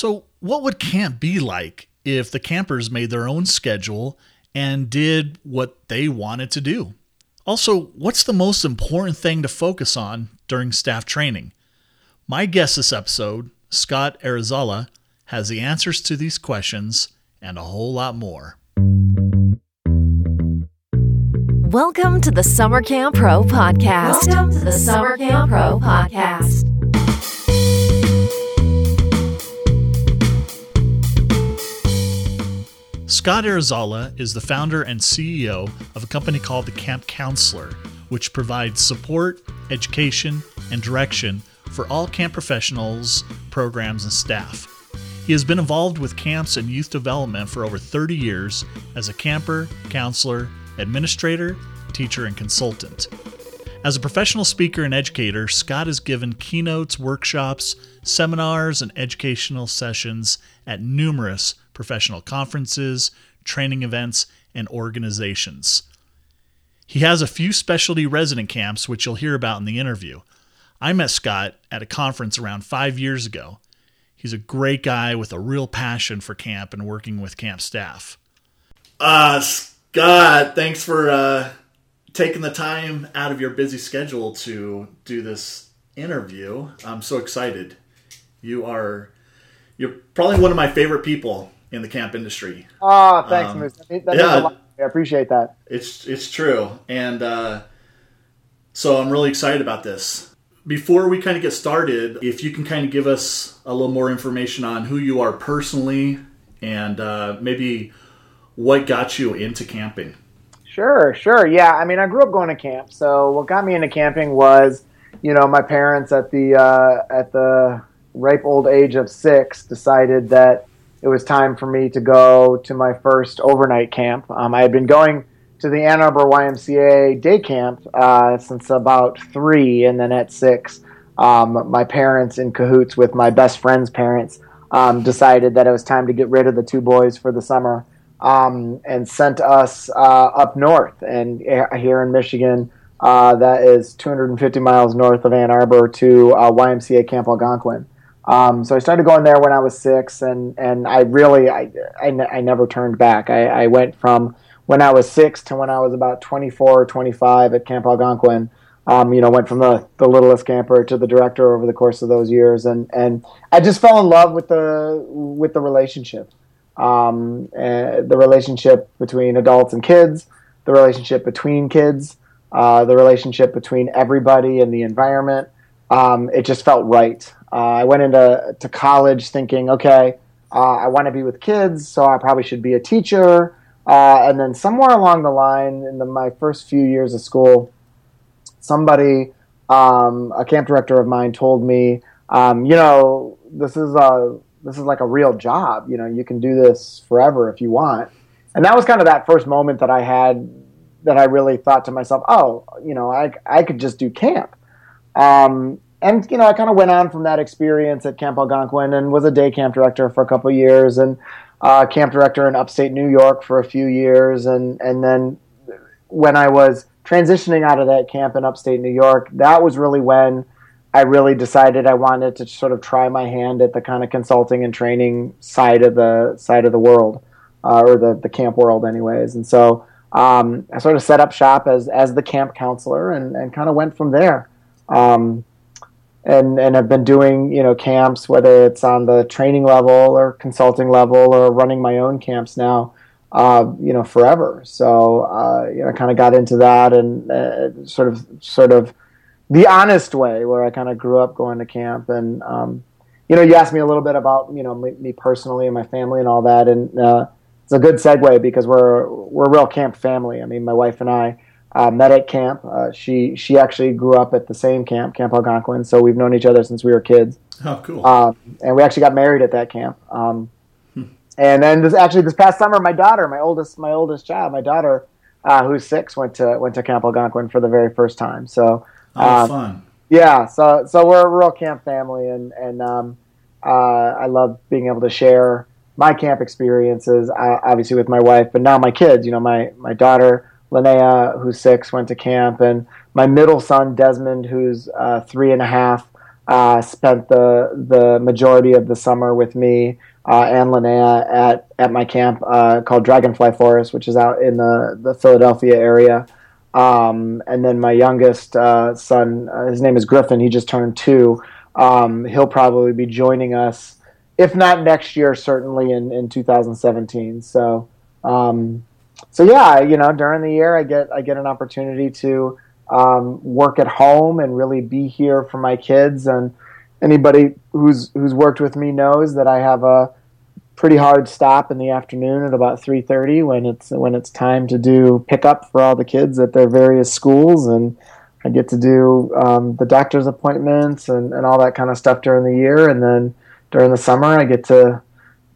So, what would camp be like if the campers made their own schedule and did what they wanted to do? Also, what's the most important thing to focus on during staff training? My guest this episode, Scott Arizala, has the answers to these questions and a whole lot more. Welcome to the Summer Camp Pro podcast. Welcome to the Summer Camp Pro podcast. Scott Arizala is the founder and CEO of a company called the Camp Counselor, which provides support, education, and direction for all camp professionals, programs, and staff. He has been involved with camps and youth development for over 30 years as a camper, counselor, administrator, teacher, and consultant. As a professional speaker and educator, Scott has given keynotes, workshops, seminars, and educational sessions at numerous professional conferences, training events, and organizations. He has a few specialty resident camps, which you'll hear about in the interview. I met Scott at a conference around five years ago. He's a great guy with a real passion for camp and working with camp staff. Uh, Scott, thanks for uh, taking the time out of your busy schedule to do this interview. I'm so excited. You are you're probably one of my favorite people in the camp industry. Oh, thanks, um, Moose. That yeah, I appreciate that. It's it's true, and uh, so I'm really excited about this. Before we kind of get started, if you can kind of give us a little more information on who you are personally, and uh, maybe what got you into camping. Sure, sure. Yeah, I mean, I grew up going to camp. So what got me into camping was, you know, my parents at the uh, at the ripe old age of six decided that it was time for me to go to my first overnight camp. Um, I had been going to the Ann Arbor YMCA day camp uh, since about three, and then at six, um, my parents, in cahoots with my best friend's parents, um, decided that it was time to get rid of the two boys for the summer um, and sent us uh, up north. And here in Michigan, uh, that is 250 miles north of Ann Arbor to uh, YMCA Camp Algonquin. Um, so I started going there when I was six, and, and I really I, I, never turned back. I, I, went from when I was six to when I was about 24 or 25 at Camp Algonquin. Um, you know, went from the, the littlest camper to the director over the course of those years, and, and I just fell in love with the with the relationship um, the relationship between adults and kids, the relationship between kids, uh, the relationship between everybody and the environment. Um, it just felt right. Uh, I went into to college thinking, okay, uh, I want to be with kids, so I probably should be a teacher. Uh, and then somewhere along the line, in the, my first few years of school, somebody, um, a camp director of mine, told me, um, you know, this is a this is like a real job. You know, you can do this forever if you want. And that was kind of that first moment that I had that I really thought to myself, oh, you know, I, I could just do camp. Um, and, you know, I kind of went on from that experience at Camp Algonquin and was a day camp director for a couple years and uh, camp director in upstate New York for a few years. And, and then when I was transitioning out of that camp in upstate New York, that was really when – I really decided I wanted to sort of try my hand at the kind of consulting and training side of the side of the world, uh, or the the camp world, anyways. And so um, I sort of set up shop as as the camp counselor, and and kind of went from there. Um, and and have been doing you know camps, whether it's on the training level or consulting level or running my own camps now. Uh, you know, forever. So, uh, you know, kind of got into that and uh, sort of, sort of the honest way, where I kind of grew up going to camp. And um, you know, you asked me a little bit about you know me, me personally and my family and all that, and uh, it's a good segue because we're we're a real camp family. I mean, my wife and I uh, met at camp. Uh, she she actually grew up at the same camp, Camp Algonquin, so we've known each other since we were kids. Oh, cool! Um, and we actually got married at that camp. Um, hmm. And then this actually this past summer, my daughter, my oldest my oldest child, my daughter, uh, who's six, went to went to Camp Algonquin for the very first time. So Oh, um, fun. Yeah, so so we're a real camp family, and and um, uh, I love being able to share my camp experiences, uh, obviously with my wife, but now my kids. You know, my my daughter Linnea, who's six, went to camp, and my middle son Desmond, who's uh, three and a half, uh, spent the the majority of the summer with me uh, and Linnea at at my camp uh, called Dragonfly Forest, which is out in the the Philadelphia area. Um, and then my youngest uh, son, uh, his name is Griffin. He just turned two. Um, he'll probably be joining us, if not next year, certainly in, in 2017. So, um, so yeah, you know, during the year, I get I get an opportunity to um, work at home and really be here for my kids. And anybody who's who's worked with me knows that I have a pretty hard stop in the afternoon at about 3:30 when it's when it's time to do pickup for all the kids at their various schools and I get to do um, the doctor's appointments and, and all that kind of stuff during the year and then during the summer I get to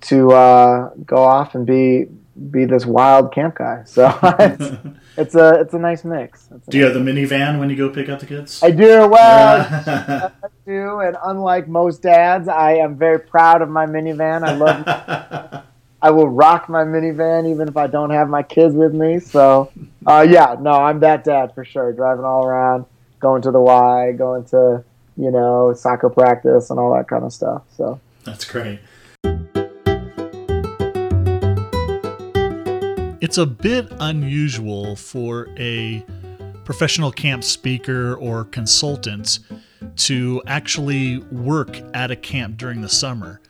to uh, go off and be be this wild camp guy. So it's, it's, a it's a nice mix. A do you have the minivan when you go pick up the kids? I do. Well, I do, and unlike most dads, I am very proud of my minivan. I love. I will rock my minivan even if I don't have my kids with me. So, uh, yeah, no, I'm that dad for sure. Driving all around, going to the Y, going to you know soccer practice and all that kind of stuff. So that's great. It's a bit unusual for a professional camp speaker or consultant to actually work at a camp during the summer.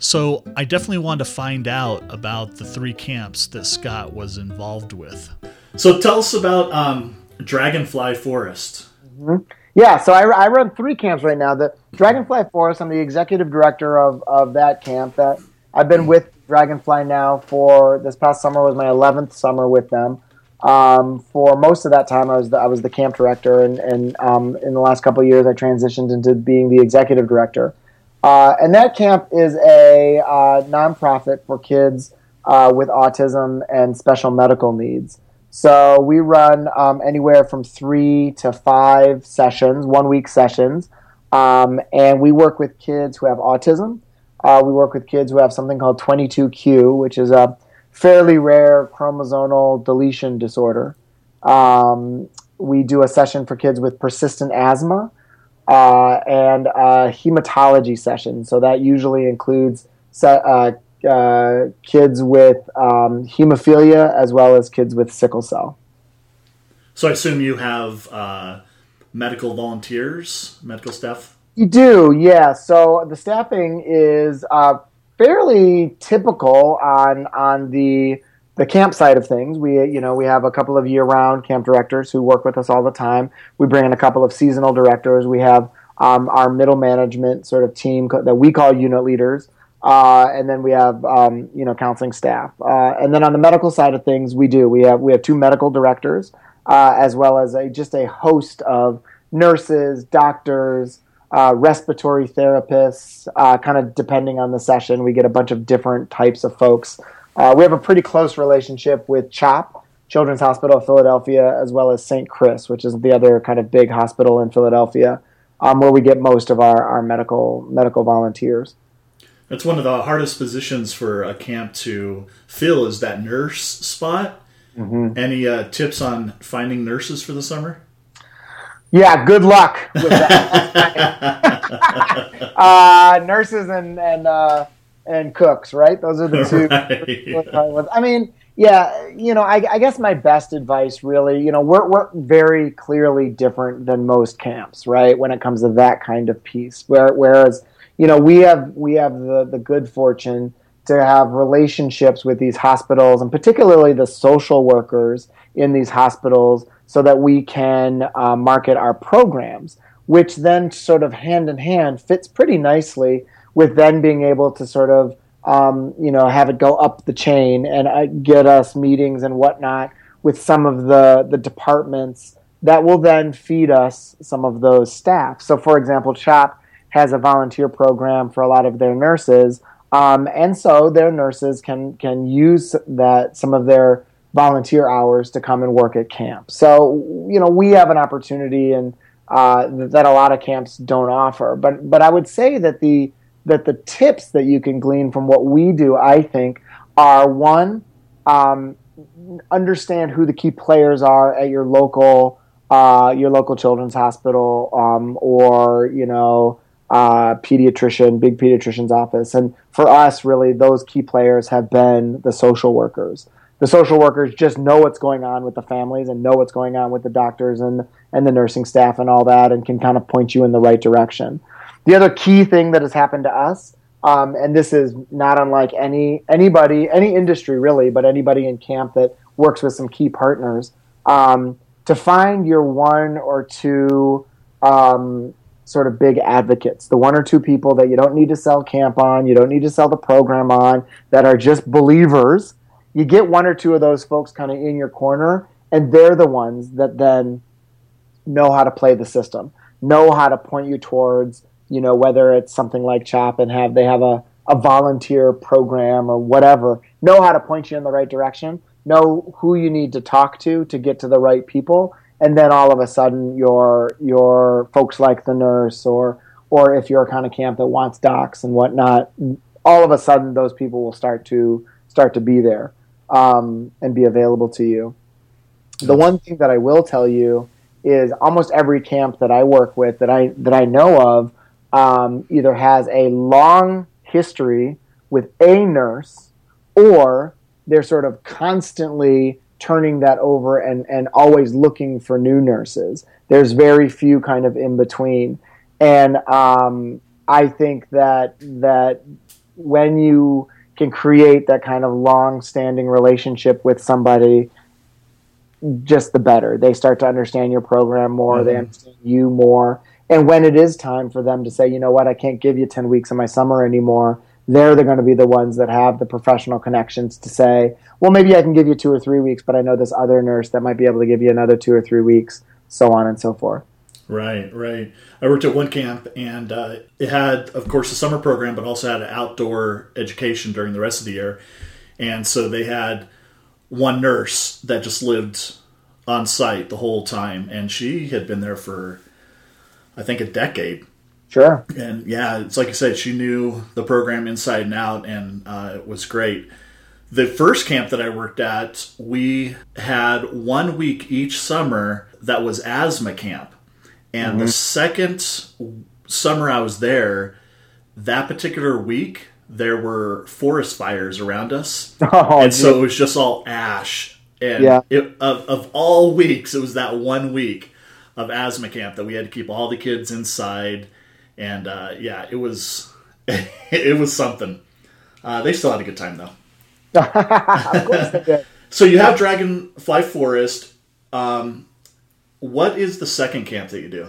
So I definitely wanted to find out about the three camps that Scott was involved with. So tell us about um, Dragonfly Forest. Mm-hmm. Yeah, so I, I, run three camps right now. The Dragonfly Forest, I'm the executive director of, of that camp. That I've been with Dragonfly now for this past summer was my 11th summer with them. Um, for most of that time, I was the, I was the camp director, and, and um, in the last couple years, I transitioned into being the executive director. Uh, and that camp is a uh, nonprofit for kids uh, with autism and special medical needs. So we run um, anywhere from three to five sessions, one week sessions, um, and we work with kids who have autism uh, we work with kids who have something called 22q, which is a fairly rare chromosomal deletion disorder. Um, we do a session for kids with persistent asthma uh, and a hematology session. So that usually includes uh, uh, kids with um, hemophilia as well as kids with sickle cell. So I assume you have uh, medical volunteers, medical staff you do, yeah. So the staffing is uh, fairly typical on on the the camp side of things. We you know we have a couple of year round camp directors who work with us all the time. We bring in a couple of seasonal directors. We have um, our middle management sort of team that we call unit leaders. Uh, and then we have um, you know counseling staff, uh, and then on the medical side of things, we do we have we have two medical directors, uh, as well as a just a host of nurses, doctors, uh, respiratory therapists, uh, kind of depending on the session. We get a bunch of different types of folks. Uh, we have a pretty close relationship with CHOP, Children's Hospital of Philadelphia, as well as St. Chris, which is the other kind of big hospital in Philadelphia, um, where we get most of our, our medical medical volunteers. That's one of the hardest positions for a camp to fill is that nurse spot. Mm-hmm. Any uh, tips on finding nurses for the summer? Yeah, good luck with that. uh, nurses and and uh, and cooks, right? Those are the two. Right. I mean, yeah, you know, I, I, guess my best advice, really, you know, we're we're very clearly different than most camps, right? When it comes to that kind of piece, Where, whereas, you know, we have we have the the good fortune to have relationships with these hospitals, and particularly the social workers in these hospitals so that we can uh, market our programs, which then sort of hand in hand fits pretty nicely with then being able to sort of um, you know have it go up the chain and uh, get us meetings and whatnot with some of the the departments that will then feed us some of those staff. So, for example, CHOP has a volunteer program for a lot of their nurses, um, and so their nurses can can use that some of their volunteer hours to come and work at camp. So, you know, we have an opportunity and uh, that a lot of camps don't offer. But but I would say that the that the tips that you can glean from what we do, I think, are one, um, understand who the key players are at your local uh, your local children's hospital um, or you know uh, pediatrician, big pediatrician's office. And for us, really, those key players have been the social workers. The social workers just know what's going on with the families and know what's going on with the doctors and, and the nursing staff and all that and can kind of point you in the right direction. The other key thing that has happened to us, um, and this is not unlike any anybody, any industry really, but anybody in camp that works with some key partners, um, to find your one or two um, sort of big advocates, the one or two people that you don't need to sell camp on, you don't need to sell the program on, that are just believers. You get one or two of those folks kind of in your corner, and they're the ones that then know how to play the system, know how to point you towards, you know, whether it's something like CHOP and have they have a, a volunteer program or whatever, know how to point you in the right direction, know who you need to talk to to get to the right people, and then all of a sudden your your folks like the nurse or or if you're a kind of camp that wants docs and whatnot, all of a sudden those people will start to start to be there um, and be available to you. The one thing that I will tell you is almost every camp that I work with that I that I know of um, either has a long history with a nurse or they're sort of constantly turning that over and, and always looking for new nurses. There's very few kind of in between. And um, I think that that when you can create that kind of long standing relationship with somebody, just the better. They start to understand your program more, mm-hmm. they understand you more. And when it is time for them to say, you know what, I can't give you 10 weeks of my summer anymore, they're, they're going to be the ones that have the professional connections to say, well, maybe I can give you two or three weeks, but I know this other nurse that might be able to give you another two or three weeks, so on and so forth. Right, right. I worked at one camp, and uh, it had, of course, a summer program, but also had outdoor education during the rest of the year. And so they had one nurse that just lived on site the whole time, and she had been there for, I think, a decade. Sure. And yeah, it's like I said, she knew the program inside and out, and uh, it was great. The first camp that I worked at, we had one week each summer that was asthma camp. And mm-hmm. the second summer I was there, that particular week, there were forest fires around us. Oh, and so it was just all ash. And yeah. it, of, of all weeks, it was that one week of asthma camp that we had to keep all the kids inside and uh, yeah, it was it was something. Uh, they still had a good time though. of course they did. so you have Dragonfly Forest. Um, what is the second camp that you do?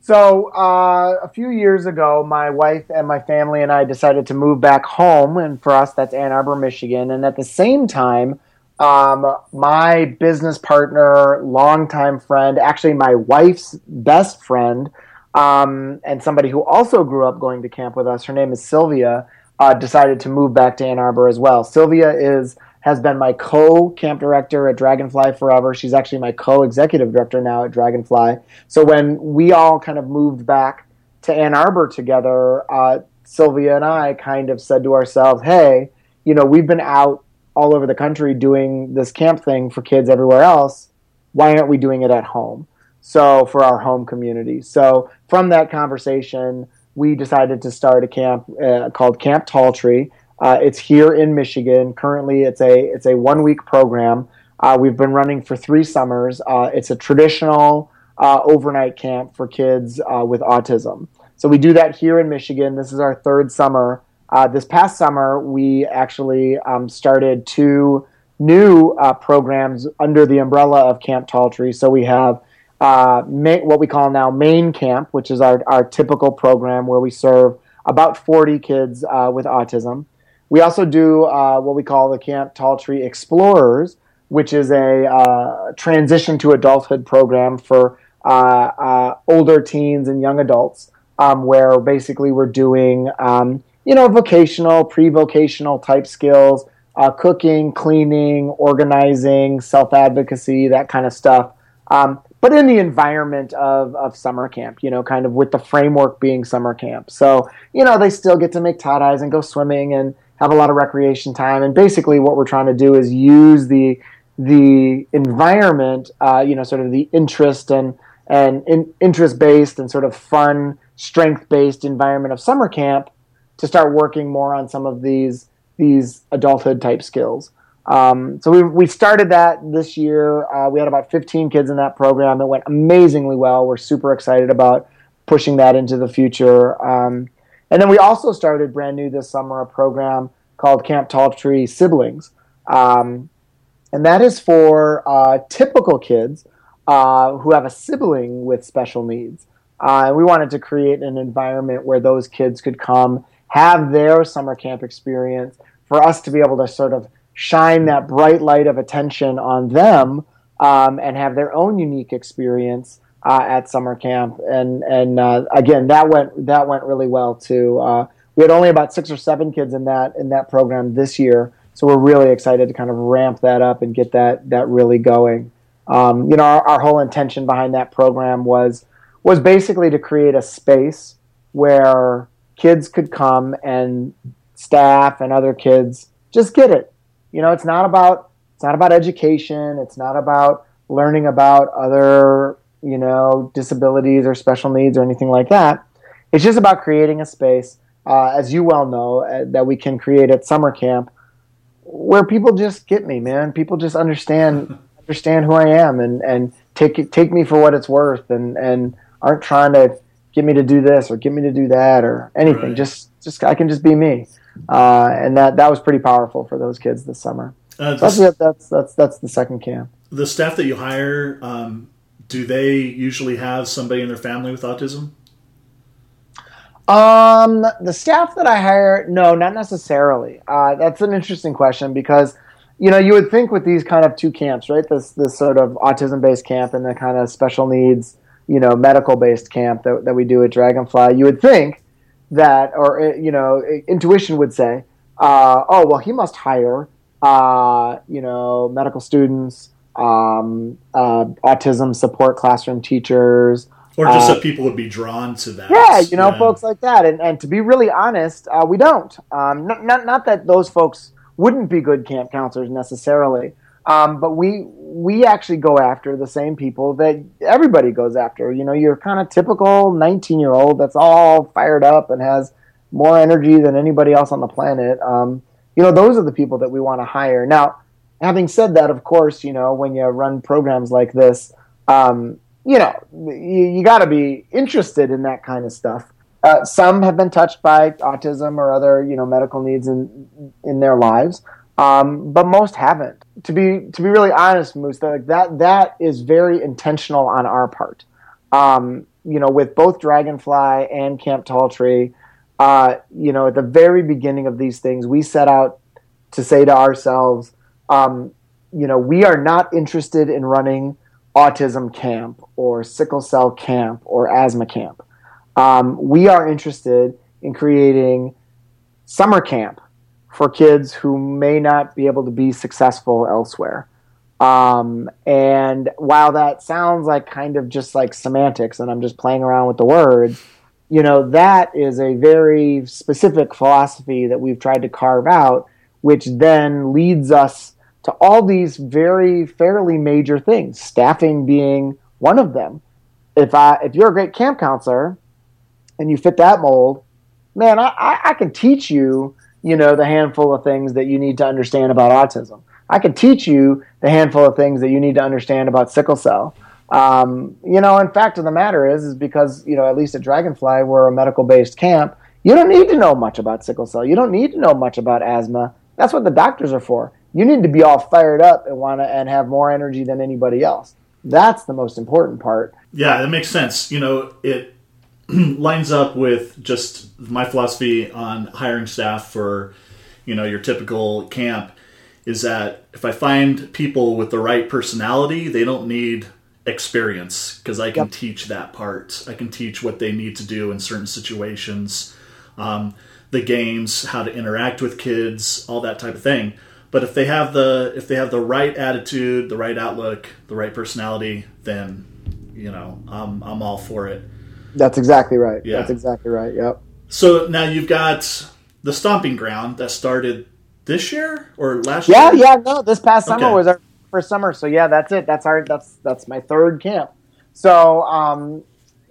So uh, a few years ago, my wife and my family and I decided to move back home, and for us, that's Ann Arbor, Michigan. And at the same time, um, my business partner, longtime friend, actually my wife's best friend, um, and somebody who also grew up going to camp with us. Her name is Sylvia. Uh, decided to move back to Ann Arbor as well. Sylvia is has been my co camp director at Dragonfly forever. She's actually my co executive director now at Dragonfly. So when we all kind of moved back to Ann Arbor together, uh, Sylvia and I kind of said to ourselves, "Hey, you know, we've been out all over the country doing this camp thing for kids everywhere else. Why aren't we doing it at home?" So for our home community. So from that conversation, we decided to start a camp uh, called Camp Tall Tree. Uh, it's here in Michigan. Currently, it's a it's a one week program. Uh, we've been running for three summers. Uh, it's a traditional uh, overnight camp for kids uh, with autism. So we do that here in Michigan. This is our third summer. this past summer, we actually um, started two new programs under the umbrella of Camp Tall Tree. So we have uh, what we call now main camp, which is our, our typical program where we serve about 40 kids uh, with autism. We also do uh, what we call the Camp Tall Tree Explorers, which is a uh, transition to adulthood program for uh, uh, older teens and young adults, um, where basically we're doing um, you know vocational, pre-vocational type skills, cooking, cleaning, organizing, self advocacy, that kind of stuff. Um, but in the environment of, of summer camp, you know, kind of with the framework being summer camp. So, you know, they still get to make tie-dyes and go swimming and have a lot of recreation time. And basically what we're trying to do is use the the environment, uh, you know, sort of the interest and and in, interest based and sort of fun strength based environment of summer camp to start working more on some of these these adulthood type skills. Um, so we we started that this year. Uh, we had about 15 kids in that program. It went amazingly well. We're super excited about pushing that into the future. Um, and then we also started brand new this summer a program called Camp Tall Tree Siblings, um, and that is for uh, typical kids uh, who have a sibling with special needs. Uh, we wanted to create an environment where those kids could come, have their summer camp experience, for us to be able to sort of shine that bright light of attention on them um, and have their own unique experience uh, at summer camp. And and uh, again, that went that went really well too. Uh, we had only about six or seven kids in that in that program this year, so we're really excited to kind of ramp that up and get that that really going. Um, you know, our, our whole intention behind that program was was basically to create a space where kids could come and staff and other kids just get it. You know, it's not about it's not about education. It's not about learning about other you know disabilities or special needs or anything like that. It's just about creating a space, uh, as you well know, uh, that we can create at summer camp, where people just get me, man. People just understand understand who I am and and take take me for what it's worth and and aren't trying to get me to do this or get me to do that or anything. Right. Just just I can just be me, uh, and that that was pretty powerful for those kids this summer. Uh, so that's, that's that's that's the second camp. The staff that you hire, um, do they usually have somebody in their family with autism? Um, the staff that I hire, no, not necessarily. Uh, that's an interesting question because, you know, you would think with these kind of two camps, right? This this sort of autism based camp and the kind of special needs, you know, medical based camp that that we do at Dragonfly, you would think that, or uh, you know, intuition would say, uh, oh well, he must hire, uh, you know, medical students, um, uh, autism support classroom teachers, or just uh, that people would be drawn to that. Yeah, you know, yeah. folks like that. And, and to be really honest, uh, we don't. Um, not, not not that those folks wouldn't be good camp counselors necessarily, um, but we we actually go after the same people that everybody goes after. You know, you're kind of typical 19 year old that's all fired up and has more energy than anybody else on the planet. Um, you know, those are the people that we want to hire. Now, having said that, of course, you know, when you run programs like this, um, you know, you, you got to be interested in that kind of stuff. Uh, some have been touched by autism or other, you know, medical needs in in their lives. Um, but most haven't. To be to be really honest, Moose, that that, that is very intentional on our part. Um, you know, with both Dragonfly and Camp Tall Tree, uh, you know, at the very beginning of these things, we set out to say to ourselves, um, you know, we are not interested in running autism camp or sickle cell camp or asthma camp. Um, we are interested in creating summer camp for kids who may not be able to be successful elsewhere. Um, and while that sounds like kind of just like semantics and I'm just playing around with the words, you know, that is a very specific philosophy that we've tried to carve out, which then leads us to all these very fairly major things, staffing being one of them. If I if you're a great camp counselor and you fit that mold, man, I, I can teach you you know, the handful of things that you need to understand about autism. I can teach you the handful of things that you need to understand about sickle cell. Um, you know, and fact of the matter is, is because, you know, at least at Dragonfly, we're a medical based camp, you don't need to know much about sickle cell. You don't need to know much about asthma. That's what the doctors are for. You need to be all fired up and want to and have more energy than anybody else. That's the most important part. Yeah, that makes sense. You know, it lines up with just my philosophy on hiring staff for you know your typical camp is that if I find people with the right personality, they don't need experience because I can yep. teach that part. I can teach what they need to do in certain situations, um, the games, how to interact with kids, all that type of thing. But if they have the if they have the right attitude, the right outlook, the right personality, then you know I'm I'm all for it. That's exactly right. Yeah. That's exactly right. Yep. So now you've got the stomping ground that started this year or last yeah, year? Yeah, yeah, no, this past summer okay. was our first summer. So yeah, that's it. That's our that's that's my third camp. So um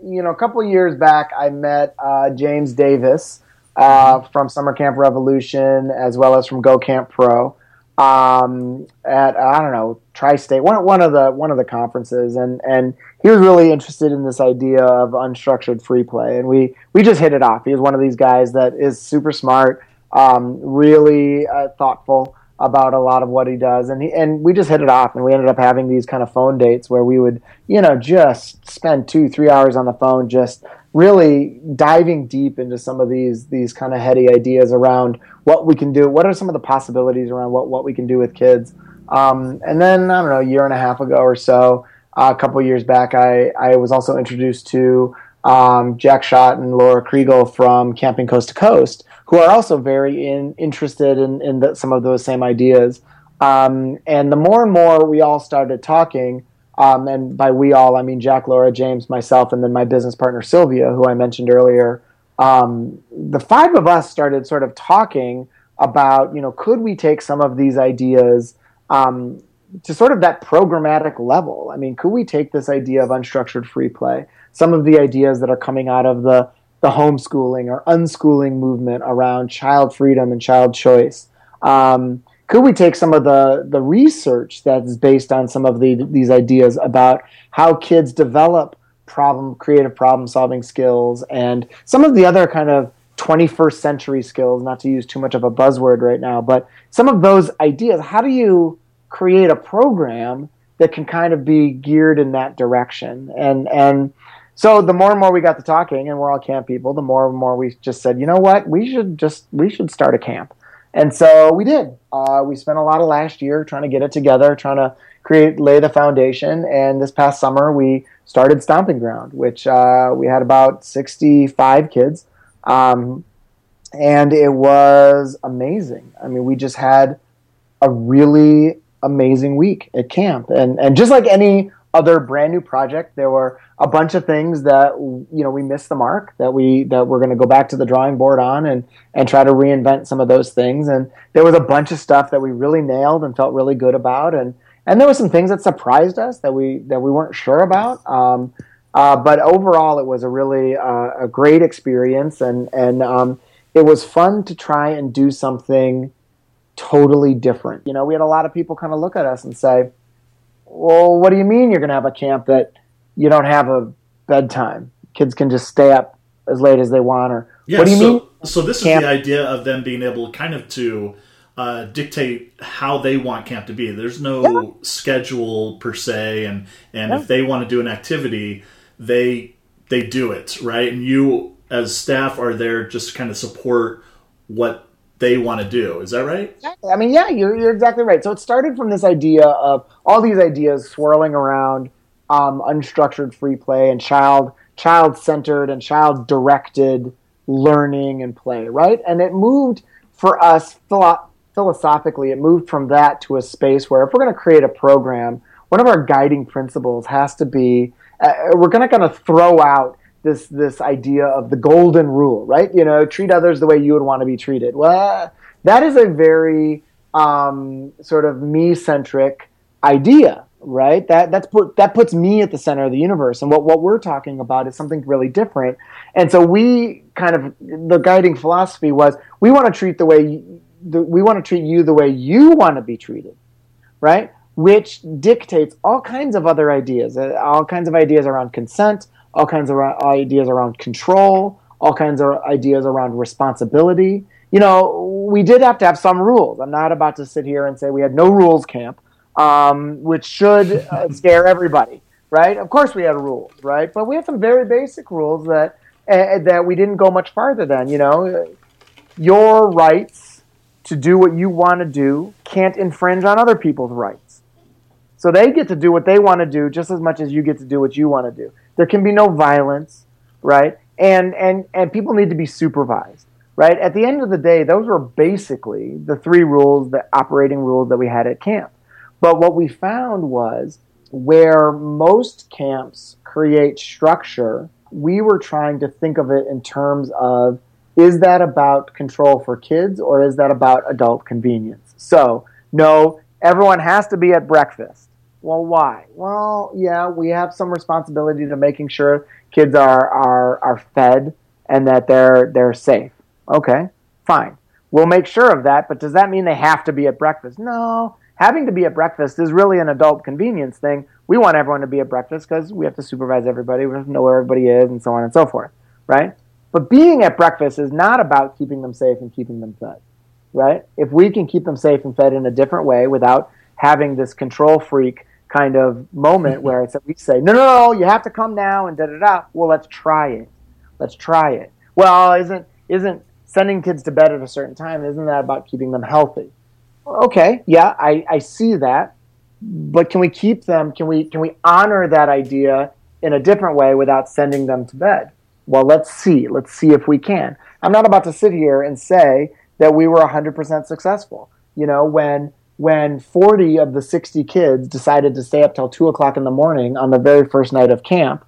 you know, a couple years back, I met uh, James Davis uh, from Summer Camp Revolution as well as from Go Camp Pro um, at I don't know Tri-State one one of the one of the conferences, and and he was really interested in this idea of unstructured free play, and we we just hit it off. He was one of these guys that is super smart, um, really uh, thoughtful about a lot of what he does, and he and we just hit it off, and we ended up having these kind of phone dates where we would you know just spend two three hours on the phone just really diving deep into some of these these kind of heady ideas around what we can do. What are some of the possibilities around what what we can do with kids? Um, and then I don't know, a year and a half ago or so, uh, a couple years back, I I was also introduced to um, Jack Schott and Laura Kriegel from Camping Coast to Coast, who are also very in, interested in, in the, some of those same ideas. Um, and the more and more we all started talking, um, and by we all, I mean Jack, Laura, James, myself, and then my business partner Sylvia, who I mentioned earlier. Um, the five of us started sort of talking about, you know, could we take some of these ideas um, to sort of that programmatic level? I mean, could we take this idea of unstructured free play, some of the ideas that are coming out of the the homeschooling or unschooling movement around child freedom and child choice? Um, could we take some of the the research that's based on some of the these ideas about how kids develop problem creative problem solving skills and some of the other kind of 21st century skills not to use too much of a buzzword right now but some of those ideas how do you create a program that can kind of be geared in that direction? And and so the more and more we got to talking and we're all camp people the more and more we just said you know what? We should just we should start a camp and so we did. Uh, we spent a lot of last year trying to get it together, trying to create, lay the foundation. And this past summer, we started Stomping Ground, which uh, we had about 65 kids. Um, and it was amazing. I mean, we just had a really amazing week at camp. And, and just like any other brand new project. There were a bunch of things that you know we missed the mark that we that we're going to go back to the drawing board on and and try to reinvent some of those things. And there was a bunch of stuff that we really nailed and felt really good about. And and there were some things that surprised us that we that we weren't sure about. Um, uh, but overall, it was a really uh, a great experience, and and um, it was fun to try and do something totally different. You know, we had a lot of people kind of look at us and say well, what do you mean you're going to have a camp that you don't have a bedtime? Kids can just stay up as late as they want, or yeah, what do you so, mean? So this camp? is the idea of them being able kind of to uh, dictate how they want camp to be. There's no yeah. schedule per se, and and yeah. if they want to do an activity, they they do it right, and you as staff are there just to kind of support what they want to do. Is that right? I mean, yeah, you're, you're exactly right. So it started from this idea of all these ideas swirling around um, unstructured free play and child child centered and child directed learning and play, right? And it moved for us philo- philosophically. It moved from that to a space where if we're going to create a program, one of our guiding principles has to be uh, we're going to kind of throw out this this idea of the golden rule, right? You know, treat others the way you would want to be treated. Well, that is a very um, sort of me centric idea, right? That that's put that puts me at the center of the universe, and what what we're talking about is something really different. And so we kind of the guiding philosophy was we want to treat the way the, we want to treat you the way you want to be treated, right? Which dictates all kinds of other ideas, uh, all kinds of ideas around consent, all kinds of ideas around control, all kinds of ideas around responsibility. You know, we did have to have some rules. I'm not about to sit here and say we had no rules camp, um, which should uh, scare everybody, right? Of course we had rules, right? But we had some very basic rules that uh, that we didn't go much farther than. You know, your rights to do what you want to do can't infringe on other people's rights. So they get to do what they want to do just as much as you get to do what you want to do. There can be no violence, right? And and and people need to be supervised, right? At the end of the day, those were basically the three rules, the operating rules that we had at camp. But what we found was where most camps create structure, we were trying to think of it in terms of is that about control for kids or is that about adult convenience? So, no, everyone has to be at breakfast Well, why? Well, yeah, we have some responsibility to making sure kids are are are fed and that they're they're safe. Okay, fine. We'll make sure of that, but does that mean they have to be at breakfast? No. Having to be at breakfast is really an adult convenience thing. We want everyone to be at breakfast because we have to supervise everybody, we have to know where everybody is, and so on and so forth, right? But being at breakfast is not about keeping them safe and keeping them fed, right? If we can keep them safe and fed in a different way without having this control freak kind of moment where it's we say, no, no, no, you have to come now and da da da. Well, let's try it. Let's try it. Well, isn't isn't sending kids to bed at a certain time isn't that about keeping them healthy? Okay, yeah, I, I see that, but can we keep them? Can we can we honor that idea in a different way without sending them to bed? Well, let's see. Let's see if we can. I'm not about to sit here and say that we were 100% successful. You know, when when 40 of the 60 kids decided to stay up till 2 o'clock in the morning on the very first night of camp,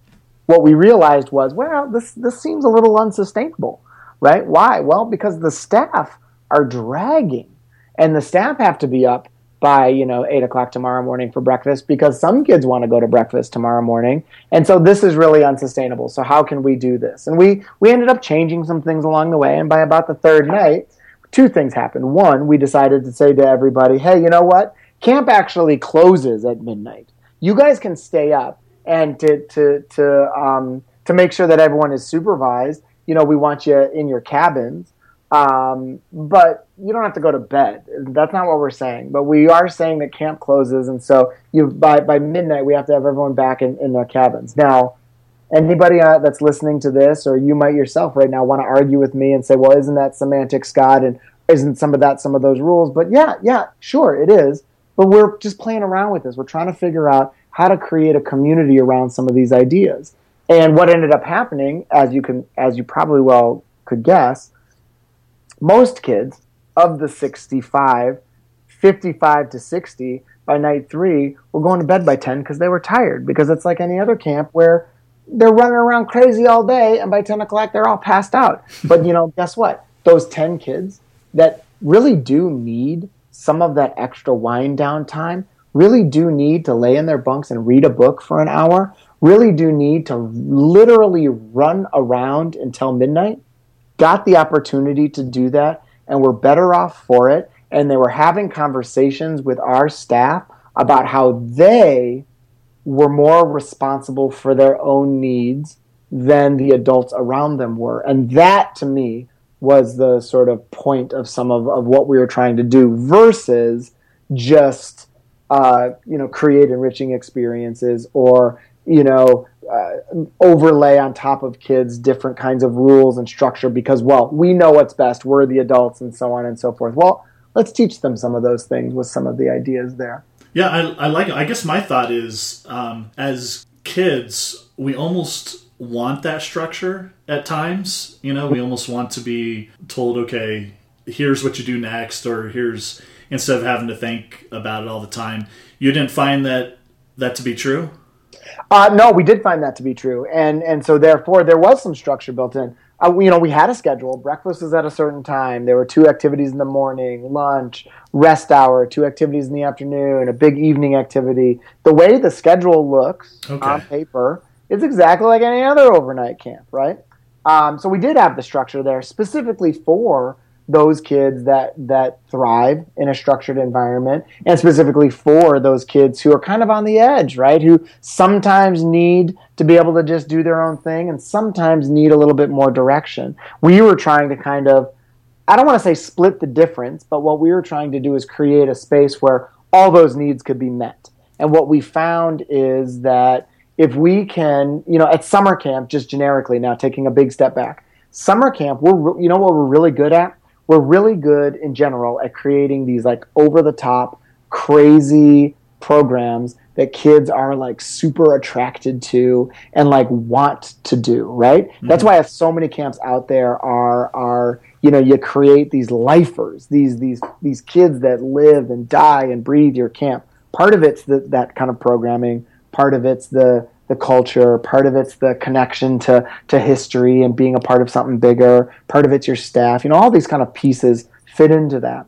what we realized was, well, this, this seems a little unsustainable, right? Why? Well, because the staff are dragging, and the staff have to be up by you know eight o'clock tomorrow morning for breakfast because some kids want to go to breakfast tomorrow morning and so this is really unsustainable so how can we do this and we we ended up changing some things along the way and by about the third night two things happened. One, we decided to say to everybody, hey, you know what? Camp actually closes at midnight. You guys can stay up and to to to um, to make sure that everyone is supervised. You know, we want you in your cabins, um, but you don't have to go to bed. That's not what we're saying. But we are saying that camp closes, and so you by by midnight we have to have everyone back in, in their cabins. Now, anybody uh, that's listening to this, or you might yourself right now want to argue with me and say, well, isn't that semantic, Scott? And isn't some of that some of those rules? But yeah, yeah, sure, it is. But we're just playing around with this. We're trying to figure out how to create a community around some of these ideas. And what ended up happening, as you can, as you probably well could guess, most kids of the 65, 55 to 60 by night three were going to bed by 10 because they were tired because it's like any other camp where they're running around crazy all day, and by 10 o'clock, they're all passed out. But, you know, guess what? Those 10 kids that really do need some of that extra wind down time, really do need to lay in their bunks and read a book for an hour, really do need to literally run around until midnight, got the opportunity to do that, and were better off for it. And they were having conversations with our staff about how they were more responsible for their own needs than the adults around them were. And that to me was the sort of point of some of, of what we were trying to do versus just uh, you know create enriching experiences or you know uh, overlay on top of kids different kinds of rules and structure because well we know what's best. We're the adults and so on and so forth. Well let's teach them some of those things with some of the ideas there yeah, I, I like it. I guess my thought is um, as kids, we almost want that structure at times. You know, we almost want to be told, okay, here's what you do next, or here's instead of having to think about it all the time. You didn't find that that to be true. Uh, no, we did find that to be true, and and so therefore there was some structure built in uh, you know, we had a schedule. Breakfast was at a certain time. There were two activities in the morning, lunch, rest hour, two activities in the afternoon, a big evening activity. The way the schedule looks okay. on paper is exactly like any other overnight camp, right? Um, so we did have the structure there specifically for those kids that that thrive in a structured environment and specifically for those kids who are kind of on the edge right? Who sometimes need to be able to just do their own thing and sometimes need a little bit more direction. We were trying to kind of i don't want to say split the difference but what we were trying to do is create a space where all those needs could be met. And what we found is that if we can you know at summer camp just generically now taking a big step back summer camp we're you know what we're really good at we're really good in general at creating these like over the top, crazy programs that kids are like super attracted to and like want to do, right? Mm-hmm. That's why so many camps out there are are you know you create these lifers, these these these kids that live and die and breathe your camp. Part of it's the, that kind of programming. Part of it's the the culture. Part of it's the connection to to history and being a part of something bigger. Part of it's your staff. You know, all these kind of pieces fit into that.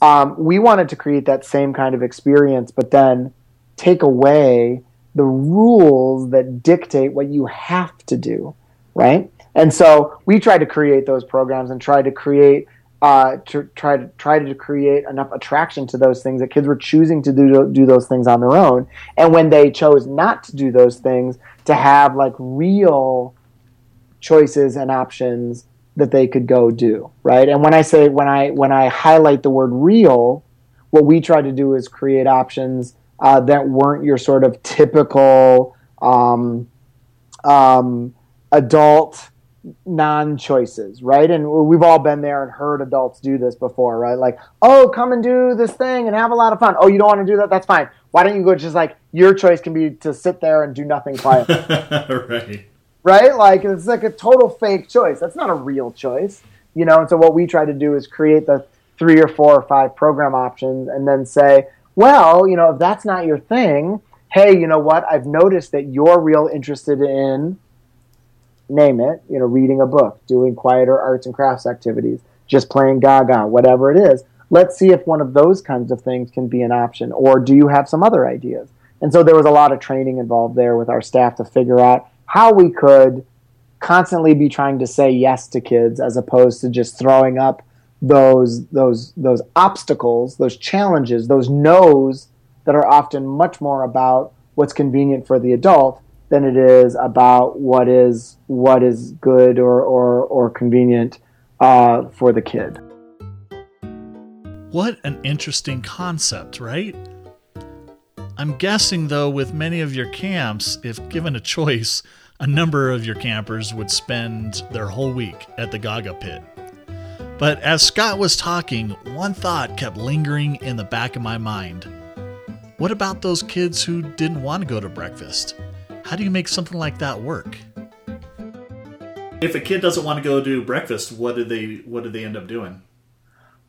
Um, we wanted to create that same kind of experience, but then take away the rules that dictate what you have to do, right? And so we tried to create those programs and tried to create uh, to try to try to create enough attraction to those things that kids were choosing to do do those things on their own, and when they chose not to do those things, to have like real choices and options that they could go do, right? And when I say when I when I highlight the word real, what we try to do is create options uh, that weren't your sort of typical um, um, adult non-choices, right? And we've all been there and heard adults do this before, right? Like, oh, come and do this thing and have a lot of fun. Oh, you don't want to do that? That's fine. Why don't you go just like your choice can be to sit there and do nothing quietly, right? Right? Like it's like a total fake choice. That's not a real choice, you know. And so what we try to do is create the three or four or five program options, and then say, well, you know, if that's not your thing, hey, you know what? I've noticed that you're real interested in name it, you know, reading a book, doing quieter arts and crafts activities, just playing gaga, whatever it is. Let's see if one of those kinds of things can be an option, or do you have some other ideas? And so there was a lot of training involved there with our staff to figure out how we could constantly be trying to say yes to kids as opposed to just throwing up those those those obstacles, those challenges, those no's that are often much more about what's convenient for the adult than it is about what is what is good or or, or convenient uh, for the kid. What an interesting concept, right? I'm guessing, though, with many of your camps, if given a choice, a number of your campers would spend their whole week at the Gaga Pit. But as Scott was talking, one thought kept lingering in the back of my mind. What about those kids who didn't want to go to breakfast? How do you make something like that work? If a kid doesn't want to go do breakfast, what do they what do they end up doing?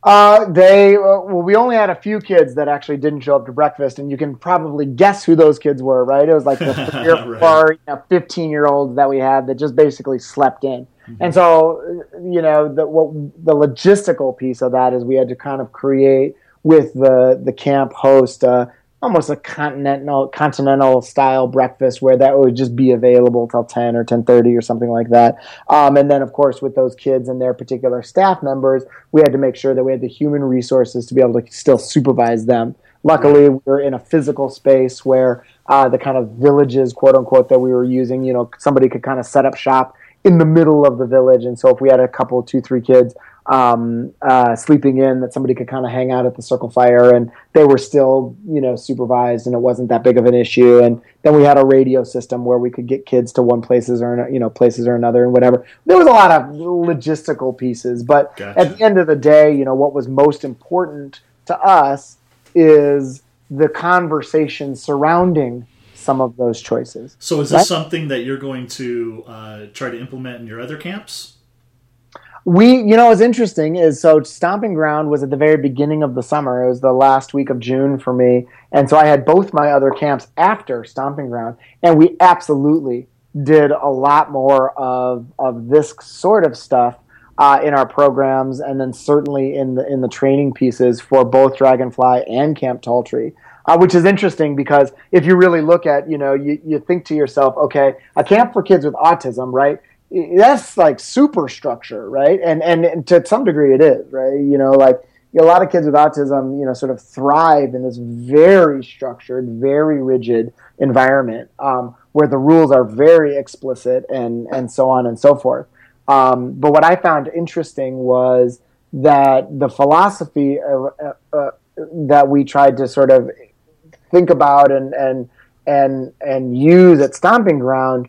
Uh, they uh, well, we only had a few kids that actually didn't show up to breakfast, and you can probably guess who those kids were, right? It was like the three or right. four, you know, fifteen year olds that we had that just basically slept in. Mm-hmm. And so, you know, the what the logistical piece of that is we had to kind of create with the the camp host. Uh, almost a continental continental style breakfast where that would just be available till 10 or 10.30 or something like that. Um, and then of course with those kids and their particular staff members we had to make sure that we had the human resources to be able to still supervise them. Luckily we were in a physical space where uh, the kind of villages quote unquote that we were using you know somebody could kind of set up shop in the middle of the village. And so if we had a couple two three kids um, uh, sleeping in that somebody could kind of hang out at the circle fire and they were still you know supervised and it wasn't that big of an issue. And then we had a radio system where we could get kids to one places or you know places or another and whatever. There was a lot of logistical pieces but gotcha. at the end of the day you know what was most important to us is the conversation surrounding some of those choices so is this right? something that you're going to uh, try to implement in your other camps we, you know, what's interesting is so Stomping Ground was at the very beginning of the summer. It was the last week of June for me. And so I had both my other camps after Stomping Ground. And we absolutely did a lot more of, of this sort of stuff uh, in our programs and then certainly in the, in the training pieces for both Dragonfly and Camp Tall Tree. Uh, which is interesting because if you really look at, you know, you, you think to yourself, okay, a camp for kids with autism, right? that's like superstructure, right? And, and to some degree it is, right? You know, like a lot of kids with autism, you know, sort of thrive in this very structured, very rigid environment um, where the rules are very explicit and and so on and so forth. Um, but what I found interesting was that the philosophy uh, uh, that we tried to sort of think about and and and and use at Stomping Ground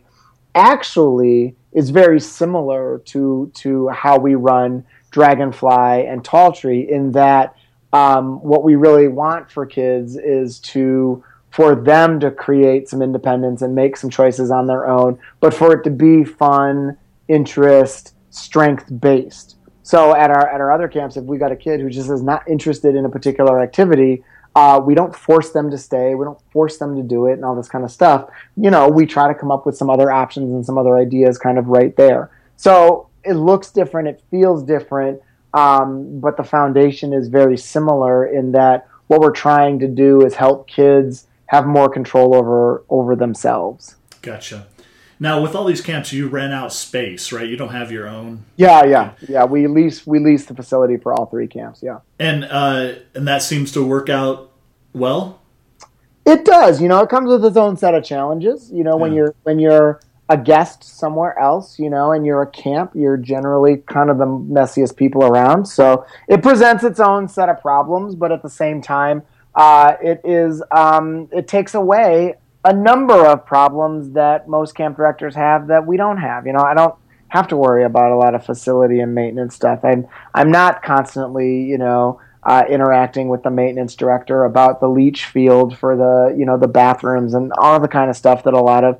actually is very similar to to how we run Dragonfly and Tall Tree in that um, what we really want for kids is to for them to create some independence and make some choices on their own, but for it to be fun, interest, strength based. So at our at our other camps, if we got a kid who just is not interested in a particular activity, uh, we don't force them to stay. We don't force them to do it and all this kind of stuff. You know, we try to come up with some other options and some other ideas kind of right there. So it looks different. It feels different. Um, but the foundation is very similar in that what we're trying to do is help kids have more control over over themselves. Gotcha. Now, with all these camps, you rent out space, right? You don't have your own. Yeah, yeah, yeah. We lease we lease the facility for all three camps. Yeah, and uh, and that seems to work out well. It does. You know, it comes with its own set of challenges. You know, when you're when you're a guest somewhere else, you know, and you're a camp, you're generally kind of the messiest people around. So it presents its own set of problems, but at the same time, uh, it is um, it takes away a number of problems that most camp directors have that we don't have. You know, I don't have to worry about a lot of facility and maintenance stuff. I'm I'm not constantly, you know, uh, interacting with the maintenance director about the leach field for the you know the bathrooms and all the kind of stuff that a lot of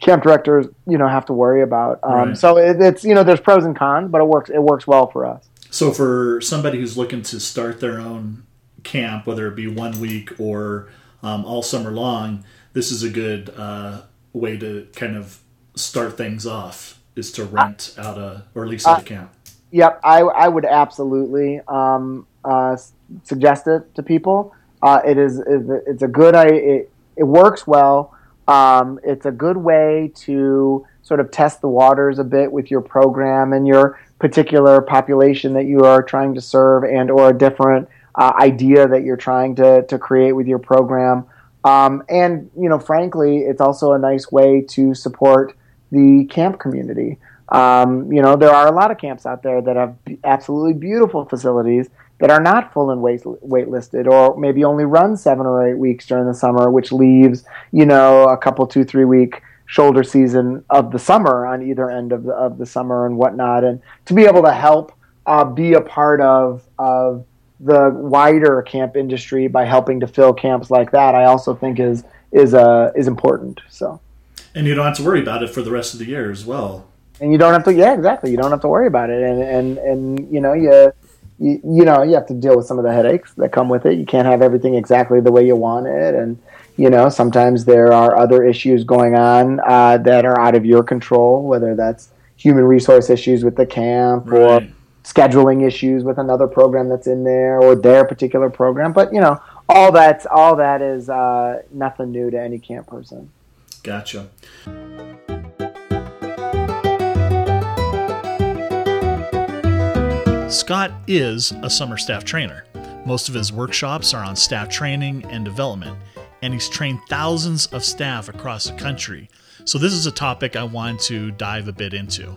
camp directors you know have to worry about. Um, right. So it, it's you know there's pros and cons, but it works it works well for us. So for somebody who's looking to start their own camp, whether it be one week or um, all summer long, this is a good uh, way to kind of start things off is to rent out a or lease out uh, a camp. Yep, I, I would absolutely um, uh, suggest it to people. Uh, it is it's a good I it, it works well. Um, it's a good way to sort of test the waters a bit with your program and your particular population that you are trying to serve and or a different uh, idea that you're trying to, to create with your program. Um, and, you know, frankly, it's also a nice way to support the camp community. Um, you know, there are a lot of camps out there that have absolutely beautiful facilities that are not full and wait, wait listed or maybe only run seven or eight weeks during the summer, which leaves, you know, a couple, two, three week shoulder season of the summer on either end of the, of the summer and whatnot. And to be able to help uh, be a part of, of the wider camp industry by helping to fill camps like that, I also think is is uh, is important. So, and you don't have to worry about it for the rest of the year as well. And you don't have to, yeah, exactly. You don't have to worry about it, and and and you know, you, you you know, you have to deal with some of the headaches that come with it. You can't have everything exactly the way you want it, and you know, sometimes there are other issues going on uh, that are out of your control, whether that's human resource issues with the camp right. or scheduling issues with another program that's in there or their particular program. But you know, all that's all that is uh, nothing new to any camp person. Gotcha. Scott is a summer staff trainer. Most of his workshops are on staff training and development, and he's trained thousands of staff across the country. So, this is a topic I want to dive a bit into.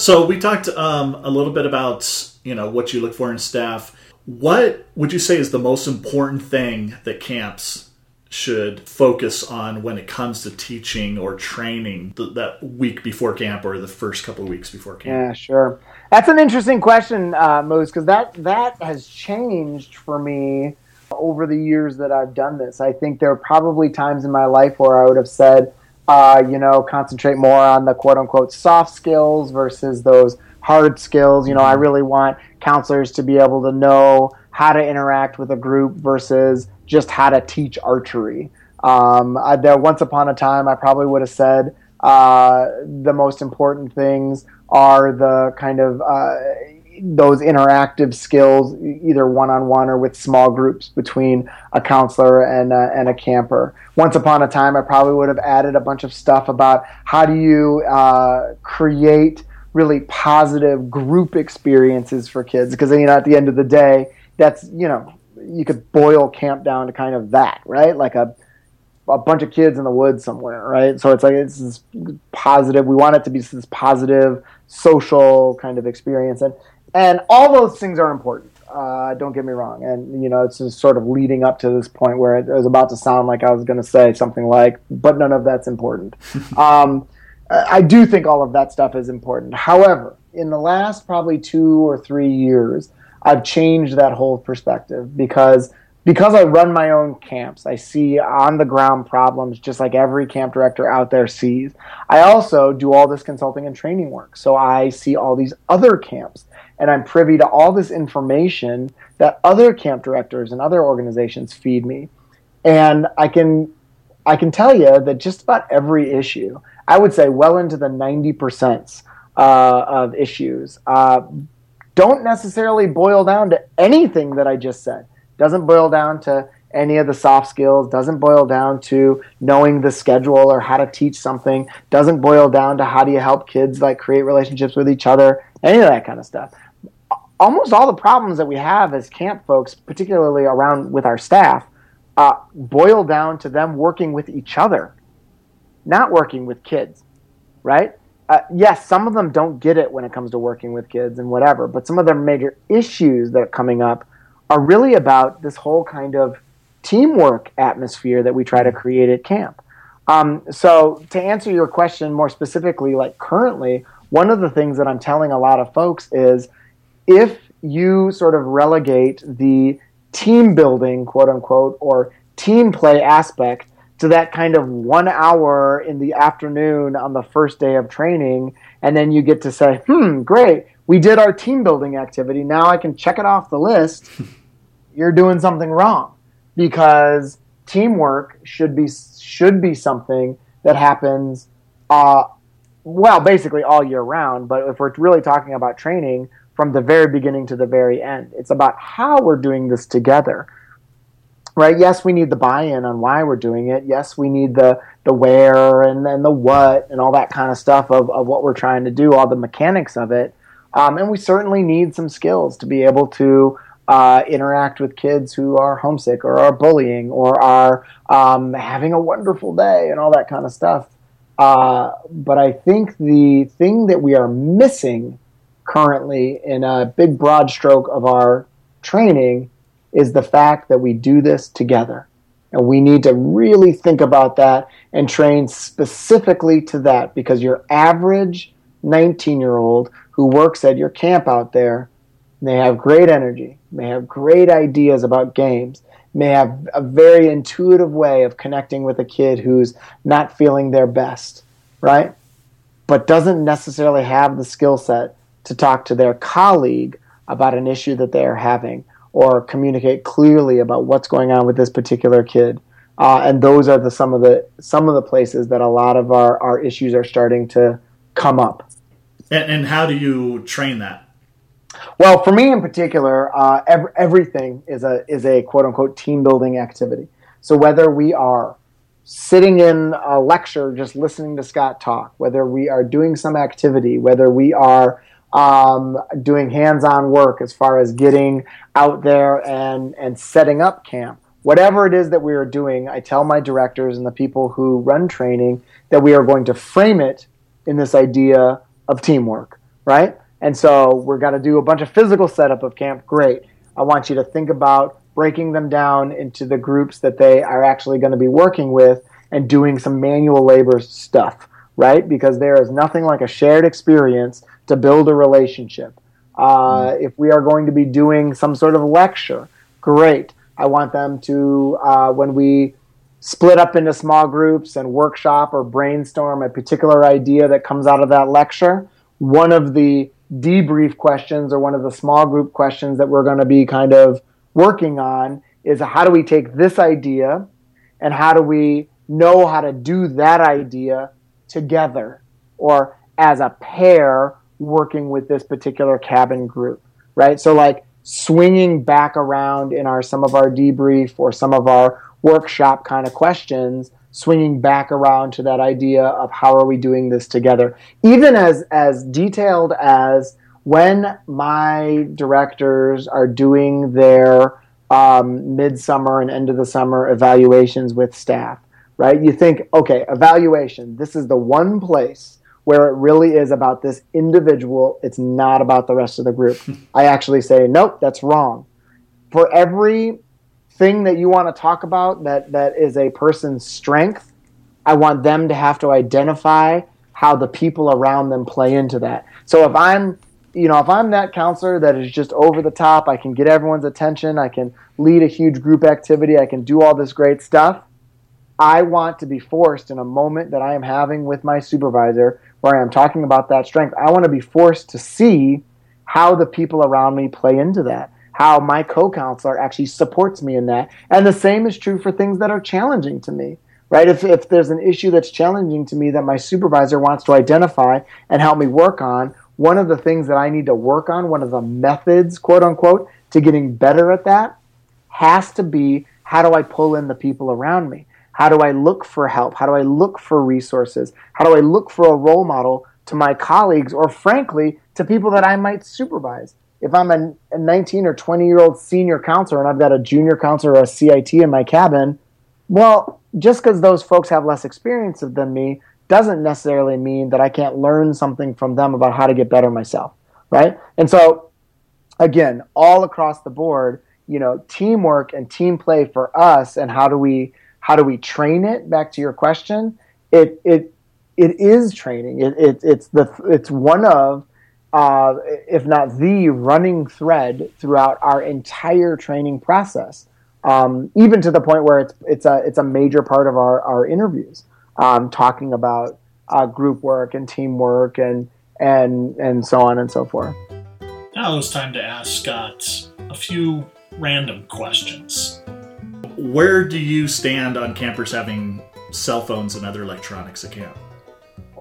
So we talked um, a little bit about you know what you look for in staff. What would you say is the most important thing that camps should focus on when it comes to teaching or training th- that week before camp or the first couple of weeks before camp? Yeah, sure. That's an interesting question, uh, Moose, because that that has changed for me over the years that I've done this. I think there are probably times in my life where I would have said, uh, you know, concentrate more on the quote unquote soft skills versus those hard skills. You know, I really want counselors to be able to know how to interact with a group versus just how to teach archery. Um, I, there, once upon a time, I probably would have said uh, the most important things are the kind of uh, those interactive skills, either one on one or with small groups between a counselor and a, and a camper. Once upon a time, I probably would have added a bunch of stuff about how do you uh, create really positive group experiences for kids because you know at the end of the day, that's you know you could boil camp down to kind of that, right? Like a a bunch of kids in the woods somewhere, right? So it's like it's this positive. We want it to be this positive social kind of experience, and and all those things are important. Uh, don't get me wrong, and you know it's just sort of leading up to this point where it was about to sound like I was going to say something like, "But none of that's important." um, I do think all of that stuff is important. However, in the last probably two or three years, I've changed that whole perspective because because I run my own camps, I see on the ground problems just like every camp director out there sees. I also do all this consulting and training work. So I see all these other camps and I'm privy to all this information that other camp directors and other organizations feed me. And I can I can tell you that just about every issue, I would say well into the 90% uh, of issues, uh, don't necessarily boil down to anything that I just said. Doesn't boil down to any of the soft skills, doesn't boil down to knowing the schedule or how to teach something, doesn't boil down to how do you help kids like create relationships with each other, any of that kind of stuff. Almost all the problems that we have as camp folks, particularly around with our staff, uh, boil down to them working with each other, not working with kids, right? Uh, yes, some of them don't get it when it comes to working with kids and whatever, but some of their major issues that are coming up are really about this whole kind of teamwork atmosphere that we try to create at camp. Um, so, to answer your question more specifically, like currently, one of the things that I'm telling a lot of folks is if you sort of relegate the team building, quote unquote, or team play aspect to that kind of one hour in the afternoon on the first day of training, and then you get to say, hmm, great, we did our team building activity. Now I can check it off the list. You're doing something wrong because teamwork should be should be something that happens uh, well basically all year round but if we're really talking about training from the very beginning to the very end. It's about how we're doing this together right? Yes we need the buy-in on why we're doing it. Yes we need the the where and then the what and all that kind of stuff of, of what we're trying to do all the mechanics of it. Um, and we certainly need some skills to be able to uh, interact with kids who are homesick or are bullying or are um, having a wonderful day and all that kind of stuff. Uh, but I think the thing that we are missing currently in a big broad stroke of our training is the fact that we do this together. And we need to really think about that and train specifically to that because your average 19 year old who works at your camp out there may have great energy, may have great ideas about games, may have a very intuitive way of connecting with a kid who's not feeling their best, right? But doesn't necessarily have the skill set to talk to their colleague about an issue that they are having or communicate clearly about what's going on with this particular kid. Uh, and those are the some of the some of the places that a lot of our, our issues are starting to come up. And, and how do you train that? Well, for me in particular, uh, every, everything is a is a quote unquote team building activity. So whether we are sitting in a lecture just listening to Scott talk, whether we are doing some activity, whether we are um, doing hands-on work as far as getting out there and and setting up camp, whatever it is that we are doing, I tell my directors and the people who run training that we are going to frame it in this idea of teamwork, right? And so we're going to do a bunch of physical setup of camp. Great. I want you to think about breaking them down into the groups that they are actually going to be working with and doing some manual labor stuff, right? Because there is nothing like a shared experience to build a relationship. Uh, mm. If we are going to be doing some sort of lecture, great. I want them to, uh, when we split up into small groups and workshop or brainstorm a particular idea that comes out of that lecture, one of the debrief questions or one of the small group questions that we're going to be kind of working on is how do we take this idea and how do we know how to do that idea together or as a pair working with this particular cabin group right? So like swinging back around in our some of our debrief or some of our workshop kind of questions swinging back around to that idea of how are we doing this together? Even as as detailed as when my directors are doing their um, midsummer and end of the summer evaluations with staff right? You think okay evaluation this is the one place where it really is about this individual it's not about the rest of the group i actually say nope that's wrong for every thing that you want to talk about that that is a person's strength, I want them to have to identify how the people around them play into that. So if I'm you know, if I'm that counselor that is just over the top, I can get everyone's attention, I can lead a huge group activity, I can do all this great stuff. I want to be forced in a moment that I am having with my supervisor where I am talking about that strength. I want to be forced to see how the people around me play into that how my co-counselor actually supports me in that. And the same is true for things that are challenging to me, right? If, if there's an issue that's challenging to me that my supervisor wants to identify and help me work on, one of the things that I need to work on, one of the methods, quote unquote, to getting better at that has to be how do I pull in the people around me? How do I look for help? How do I look for resources? How do I look for a role model to my colleagues or, frankly, to people that I might supervise? If I'm a, a 19 or 20 year old senior counselor and I've got a junior counselor or a CIT in my cabin, well, just because those folks have less experience than me doesn't necessarily mean that I can't learn something from them about how to get better myself, right? And so, again, all across the board, you know, teamwork and team play for us, and how do we how do we train it? Back to your question, it it it is training. It, it it's the it's one of uh, if not the running thread throughout our entire training process um, even to the point where it's it's a it's a major part of our our interviews, um, talking about uh, group work and teamwork and and and so on and so forth. Now it's time to ask Scott a few random questions. Where do you stand on campers having cell phones and other electronics at camp?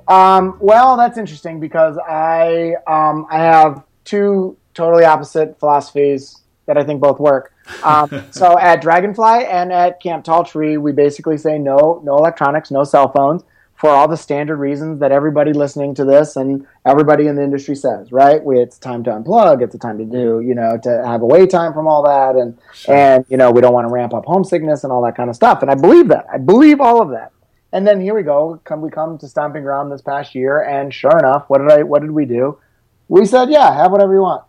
Um, well, that's interesting because I um, I have two totally opposite philosophies that I think both work. Um, so at Dragonfly and at Camp Tall Tree, we basically say no, no electronics, no cell phones for all the standard reasons that everybody listening to this and everybody in the industry says, right? We, it's time to unplug. It's a time to do, you know, to have away time from all that. And, sure. and, you know, we don't want to ramp up homesickness and all that kind of stuff. And I believe that. I believe all of that. And then here we go. Come, we come to Stomping Ground this past year. And sure enough, what did I, what did we do? We said, yeah, have whatever you want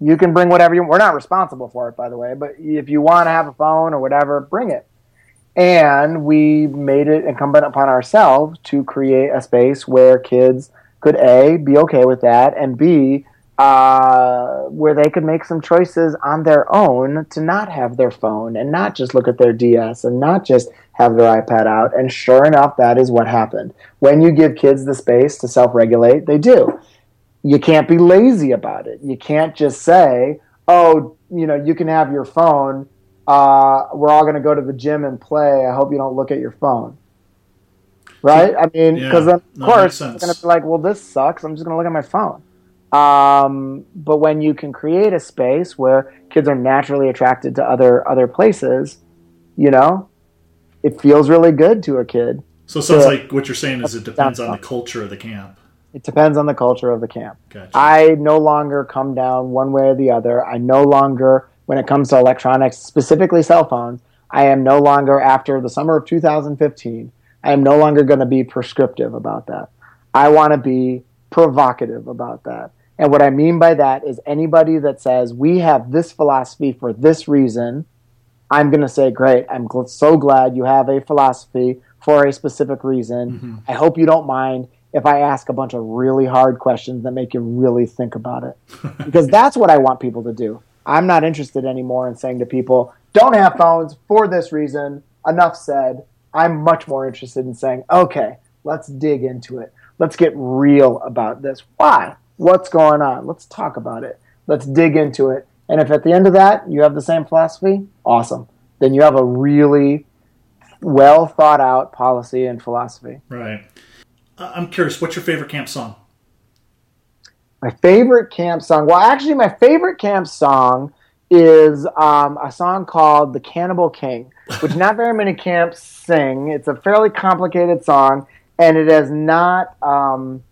you can bring whatever you want. we're not responsible for it by the way but if you want to have a phone or whatever bring it and we made it incumbent upon ourselves to create a space where kids could a be okay with that and b uh, where they could make some choices on their own to not have their phone and not just look at their ds and not just have their ipad out and sure enough that is what happened when you give kids the space to self-regulate they do you can't be lazy about it. You can't just say, "Oh, you know, you can have your phone. Uh, we're all going to go to the gym and play. I hope you don't look at your phone." Right? I mean, because yeah, of course it's going to be like, "Well, this sucks. I'm just going to look at my phone." Um, but when you can create a space where kids are naturally attracted to other other places, you know, it feels really good to a kid. So it sounds like what you're saying is it depends on the culture of the camp. It depends on the culture of the camp. Gotcha. I no longer come down one way or the other. I no longer, when it comes to electronics, specifically cell phones, I am no longer, after the summer of 2015, I am no longer going to be prescriptive about that. I want to be provocative about that. And what I mean by that is anybody that says, we have this philosophy for this reason, I'm going to say, great, I'm so glad you have a philosophy for a specific reason. Mm-hmm. I hope you don't mind if I ask a bunch of really hard questions that make you really think about it. because that's what I want people to do. I'm not interested anymore in saying to people, don't have phones for this reason. Enough said. I'm much more interested in saying, okay, let's dig into it. Let's get real about this. Why? What's going on? Let's talk about it. Let's dig into it. And if at the end of that you have the same philosophy, awesome. Then you have a really well thought out policy and philosophy. Right. I'm curious, what's your favorite camp song? My favorite camp song. Well, actually, my favorite camp song is um, a song called "The Cannibal King," which not very many camps sing. It's a fairly complicated song, and it is not. Um,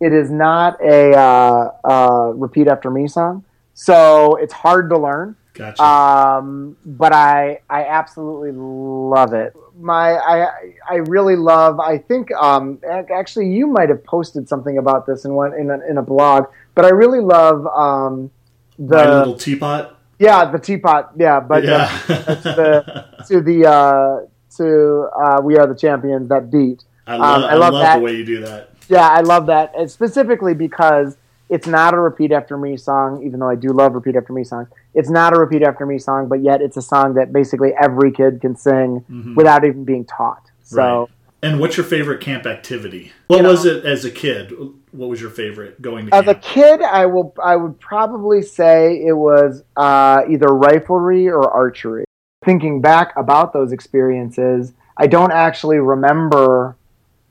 it is not a uh, uh, repeat after me song, so it's hard to learn. Gotcha. Um, but I I absolutely love it. My I I really love. I think um, actually you might have posted something about this in one in a, in a blog. But I really love um, the My little teapot. Yeah, the teapot. Yeah, but yeah. the, to the uh, to uh, we are the champions that beat. I love, um, I love, I love the way you do that. Yeah, I love that, and specifically because it's not a repeat after me song, even though I do love repeat after me songs. It's not a repeat after me song, but yet it's a song that basically every kid can sing mm-hmm. without even being taught. So. Right. And what's your favorite camp activity? What was know, it as a kid? What was your favorite going to camp? as camp? a kid? I will. I would probably say it was uh, either riflery or archery. Thinking back about those experiences, I don't actually remember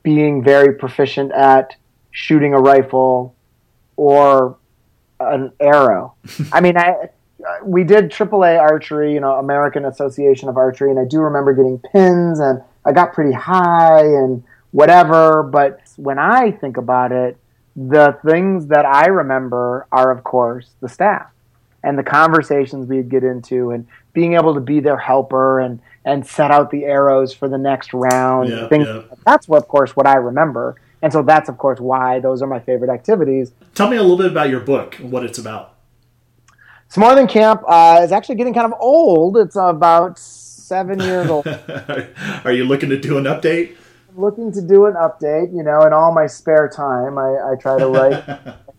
being very proficient at shooting a rifle or an arrow. I mean, I we did AAA archery, you know, American Association of Archery, and I do remember getting pins, and I got pretty high and whatever. But when I think about it, the things that I remember are, of course, the staff and the conversations we'd get into, and being able to be their helper and and set out the arrows for the next round. Yeah, things, yeah. That's what, of course, what I remember, and so that's, of course, why those are my favorite activities. Tell me a little bit about your book and what it's about. Than camp. Uh, it's actually getting kind of old. It's about seven years old. Are you looking to do an update? looking to do an update. You know, in all my spare time, I, I try to write,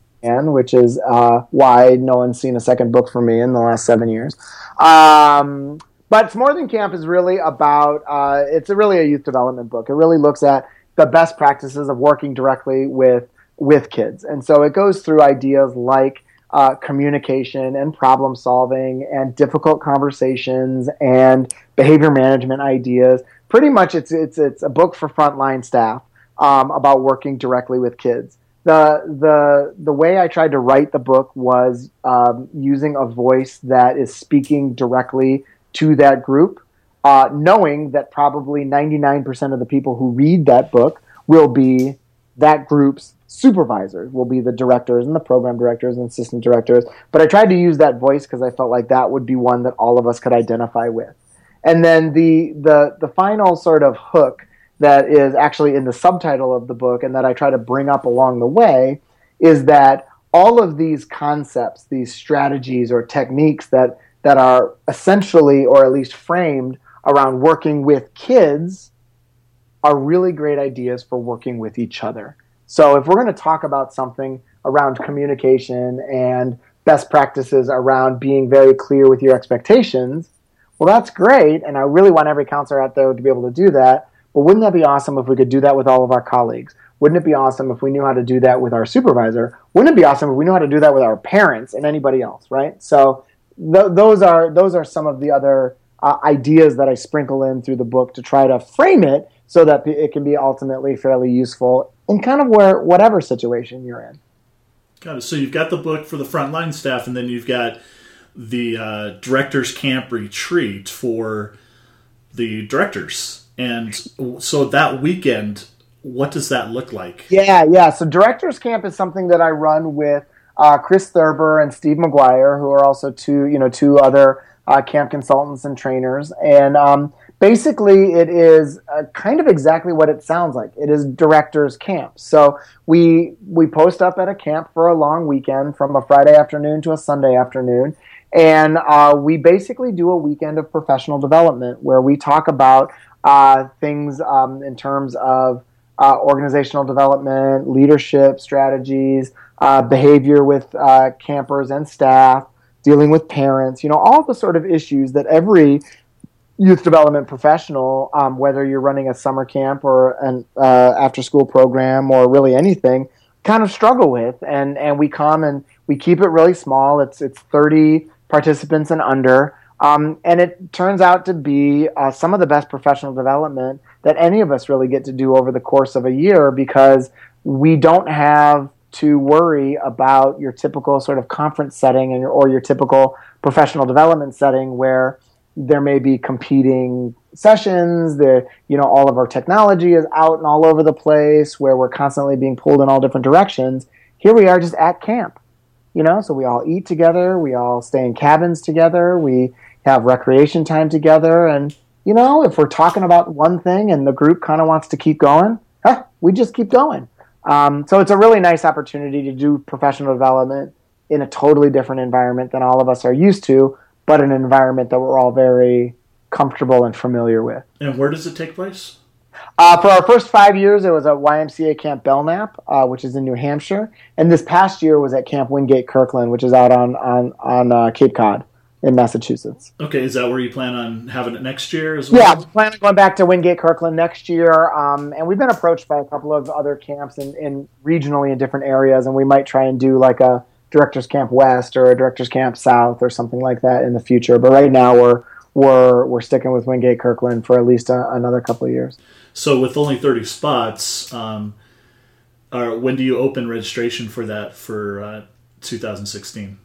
and which is uh, why no one's seen a second book from me in the last seven years. Um, but more than camp is really about. Uh, it's a really a youth development book. It really looks at the best practices of working directly with with kids, and so it goes through ideas like. Uh, communication and problem solving and difficult conversations and behavior management ideas pretty much it's it's it's a book for frontline staff um, about working directly with kids. The the the way I tried to write the book was um, using a voice that is speaking directly to that group, uh, knowing that probably ninety nine percent of the people who read that book will be that group's supervisors, will be the directors and the program directors and assistant directors. But I tried to use that voice because I felt like that would be one that all of us could identify with. And then the the the final sort of hook that is actually in the subtitle of the book and that I try to bring up along the way is that all of these concepts, these strategies or techniques that that are essentially or at least framed around working with kids are really great ideas for working with each other. So if we're going to talk about something around communication and best practices around being very clear with your expectations, well, that's great, and I really want every counselor out there to be able to do that. But wouldn't that be awesome if we could do that with all of our colleagues? Wouldn't it be awesome if we knew how to do that with our supervisor? Wouldn't it be awesome if we knew how to do that with our parents and anybody else, right? So th- those are those are some of the other uh, ideas that I sprinkle in through the book to try to frame it so that it can be ultimately fairly useful in kind of where whatever situation you're in. Got it. So you've got the book for the frontline staff, and then you've got the uh, directors camp retreat for the directors and so that weekend what does that look like yeah yeah so directors camp is something that i run with uh, chris thurber and steve mcguire who are also two you know two other uh, camp consultants and trainers. And um, basically it is uh, kind of exactly what it sounds like. It is directors camp. So we we post up at a camp for a long weekend from a friday afternoon to a sunday afternoon. And uh, we basically do a weekend of professional development where we talk about uh, things um, in terms of uh, organizational development, leadership strategies, behavior with campers and staff, dealing with parents, you know, all the sort of issues that every youth development professional, um, whether you're running a summer camp or an uh, after school program or really anything, kind of struggle with. And, and we come and we keep it really small. It's, it's 30 participants and under. Um, and it turns out to be uh, some of the best professional development that any of us really get to do over the course of a year because we don't have to worry about your typical sort of conference setting and or your typical professional development setting where there may be competing sessions the you know all of our technology is out and all over the place where we're constantly being pulled in all different directions. Here we are just at camp you know so we all eat together we all stay in cabins together we have recreation time together. And you know if we're talking about one thing and the group kind of wants to keep going huh, we just keep going um, so it's a really nice opportunity to do professional development in a totally different environment than all of us are used to but an environment that we're all very comfortable and familiar with. And where does it take place? Uh, for our first five years, it was at YMCA Camp Belknap, uh, which is in New Hampshire, and this past year was at Camp Wingate Kirkland, which is out on on on uh, Cape Cod in Massachusetts. Okay, is that where you plan on having it next year as well? Yeah, plan on going back to Wingate Kirkland next year, um, and we've been approached by a couple of other camps in, in regionally in different areas, and we might try and do like a Directors Camp West or a Directors Camp South or something like that in the future. But right now, we're we're we're sticking with Wingate Kirkland for at least a, another couple of years. So with only 30 spots, um, when do you open registration for that for uh, 2016?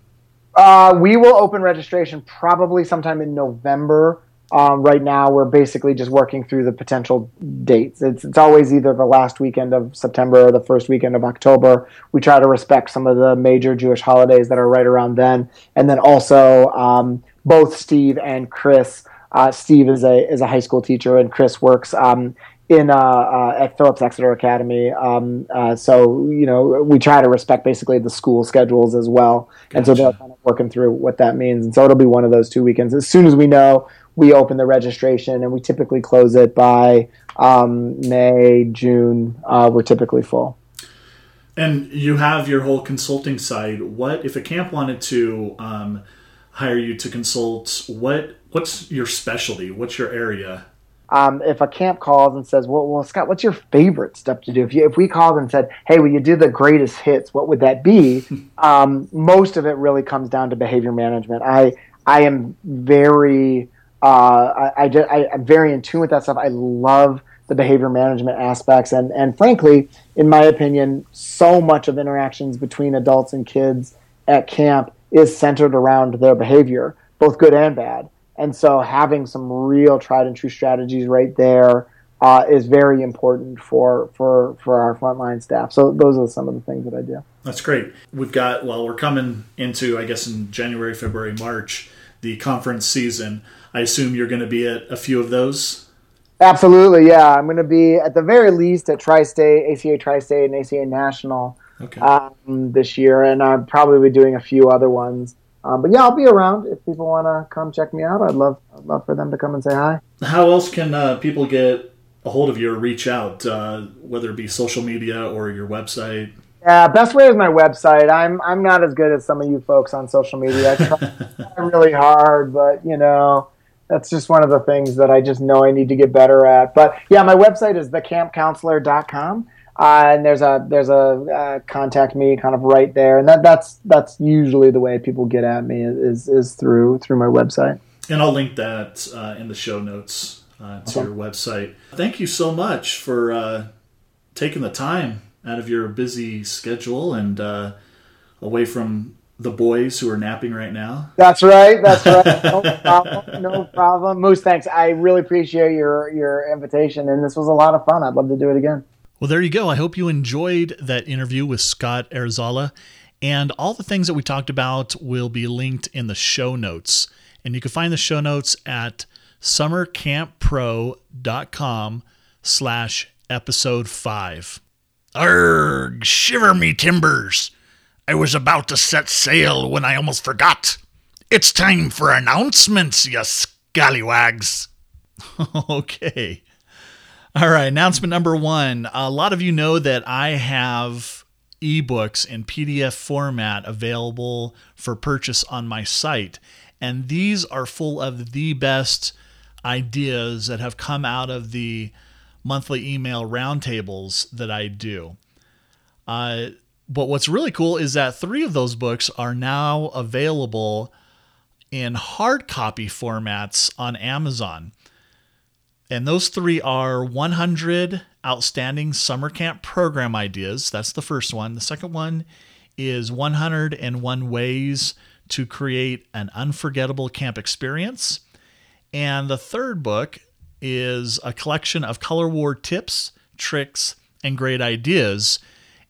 Uh, we will open registration probably sometime in November. Um, right now, we're basically just working through the potential dates. It's, it's always either the last weekend of September or the first weekend of October. We try to respect some of the major Jewish holidays that are right around then. And then also, um, both Steve and Chris. Uh, Steve is a is a high school teacher, and Chris works um, in uh, uh, at Phillips Exeter Academy. Um, uh, so you know we try to respect basically the school schedules as well, gotcha. and so they're kind of working through what that means. And so it'll be one of those two weekends. As soon as we know, we open the registration, and we typically close it by um, May, June. Uh, we're typically full. And you have your whole consulting side. What if a camp wanted to um, hire you to consult? What what's your specialty? What's your area? Um, if a camp calls and says, well, well, Scott, what's your favorite stuff to do? If, you, if we called and said, hey, will you do the greatest hits? What would that be? um, most of it really comes down to behavior management. I, I am very, uh, I, I, I, I'm very in tune with that stuff. I love the behavior management aspects. And, and frankly, in my opinion, so much of interactions between adults and kids at camp is centered around their behavior, both good and bad. And so having some real tried and true strategies right there uh, is very important for, for, for our frontline staff. So those are some of the things that I do. That's great. We've got, well, we're coming into, I guess, in January, February, March, the conference season. I assume you're going to be at a few of those. Absolutely, yeah. I'm going to be at the very least at Tri-State, ACA Tri-State, and ACA National okay. um, this year, and I'll probably be doing a few other ones. Um, but yeah, I'll be around if people want to come check me out. I'd love, I'd love for them to come and say hi. How else can uh, people get a hold of you or reach out, uh, whether it be social media or your website? Yeah, best way is my website. I'm I'm not as good as some of you folks on social media. I try really hard, but you know, that's just one of the things that I just know I need to get better at. But yeah, my website is thecampcounselor.com. Uh, and there's a there's a uh, contact me kind of right there, and that that's that's usually the way people get at me is is through through my website. And I'll link that uh, in the show notes uh, to your website. Thank you so much for uh, taking the time out of your busy schedule and uh, away from the boys who are napping right now. That's right. That's right. No problem. No problem. Moose, thanks. I really appreciate your your invitation, and this was a lot of fun. I'd love to do it again. Well, there you go. I hope you enjoyed that interview with Scott Arizala. And all the things that we talked about will be linked in the show notes. And you can find the show notes at summercamppro.com slash episode 5. Arg, shiver me timbers. I was about to set sail when I almost forgot. It's time for announcements, you scallywags. okay. All right, announcement number one. A lot of you know that I have ebooks in PDF format available for purchase on my site. And these are full of the best ideas that have come out of the monthly email roundtables that I do. Uh, but what's really cool is that three of those books are now available in hard copy formats on Amazon. And those three are 100 outstanding summer camp program ideas. That's the first one. The second one is 101 ways to create an unforgettable camp experience. And the third book is a collection of color war tips, tricks, and great ideas.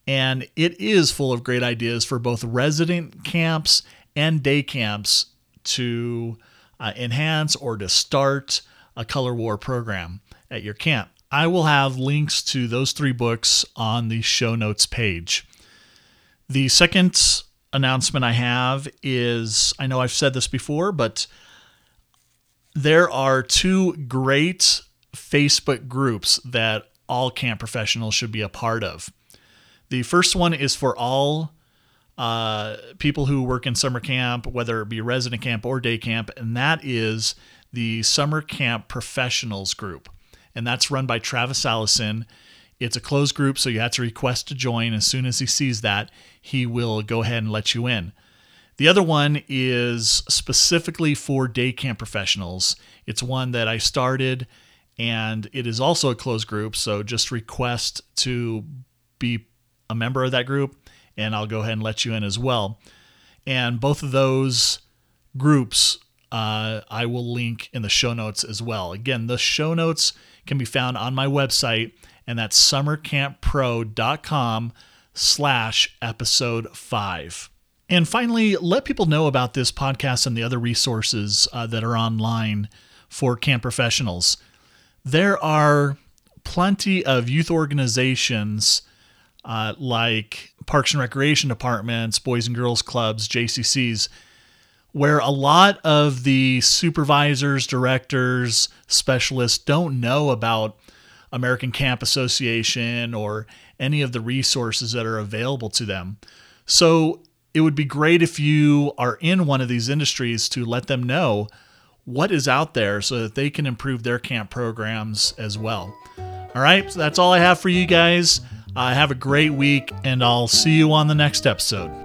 And it is full of great ideas for both resident camps and day camps to uh, enhance or to start a color war program at your camp. I will have links to those three books on the show notes page. The second announcement I have is I know I've said this before, but there are two great Facebook groups that all camp professionals should be a part of. The first one is for all uh, people who work in summer camp, whether it be resident camp or day camp, and that is the Summer Camp Professionals Group. And that's run by Travis Allison. It's a closed group, so you have to request to join. As soon as he sees that, he will go ahead and let you in. The other one is specifically for day camp professionals. It's one that I started, and it is also a closed group. So just request to be a member of that group, and I'll go ahead and let you in as well. And both of those groups uh, I will link in the show notes as well. Again, the show notes can be found on my website, and that's summercamppro.com slash episode five. And finally, let people know about this podcast and the other resources uh, that are online for camp professionals. There are plenty of youth organizations uh, like Parks and Recreation Departments, Boys and Girls Clubs, JCCs, where a lot of the supervisors, directors, specialists don't know about American Camp Association or any of the resources that are available to them. So it would be great if you are in one of these industries to let them know what is out there so that they can improve their camp programs as well. All right, so that's all I have for you guys. Uh, have a great week, and I'll see you on the next episode.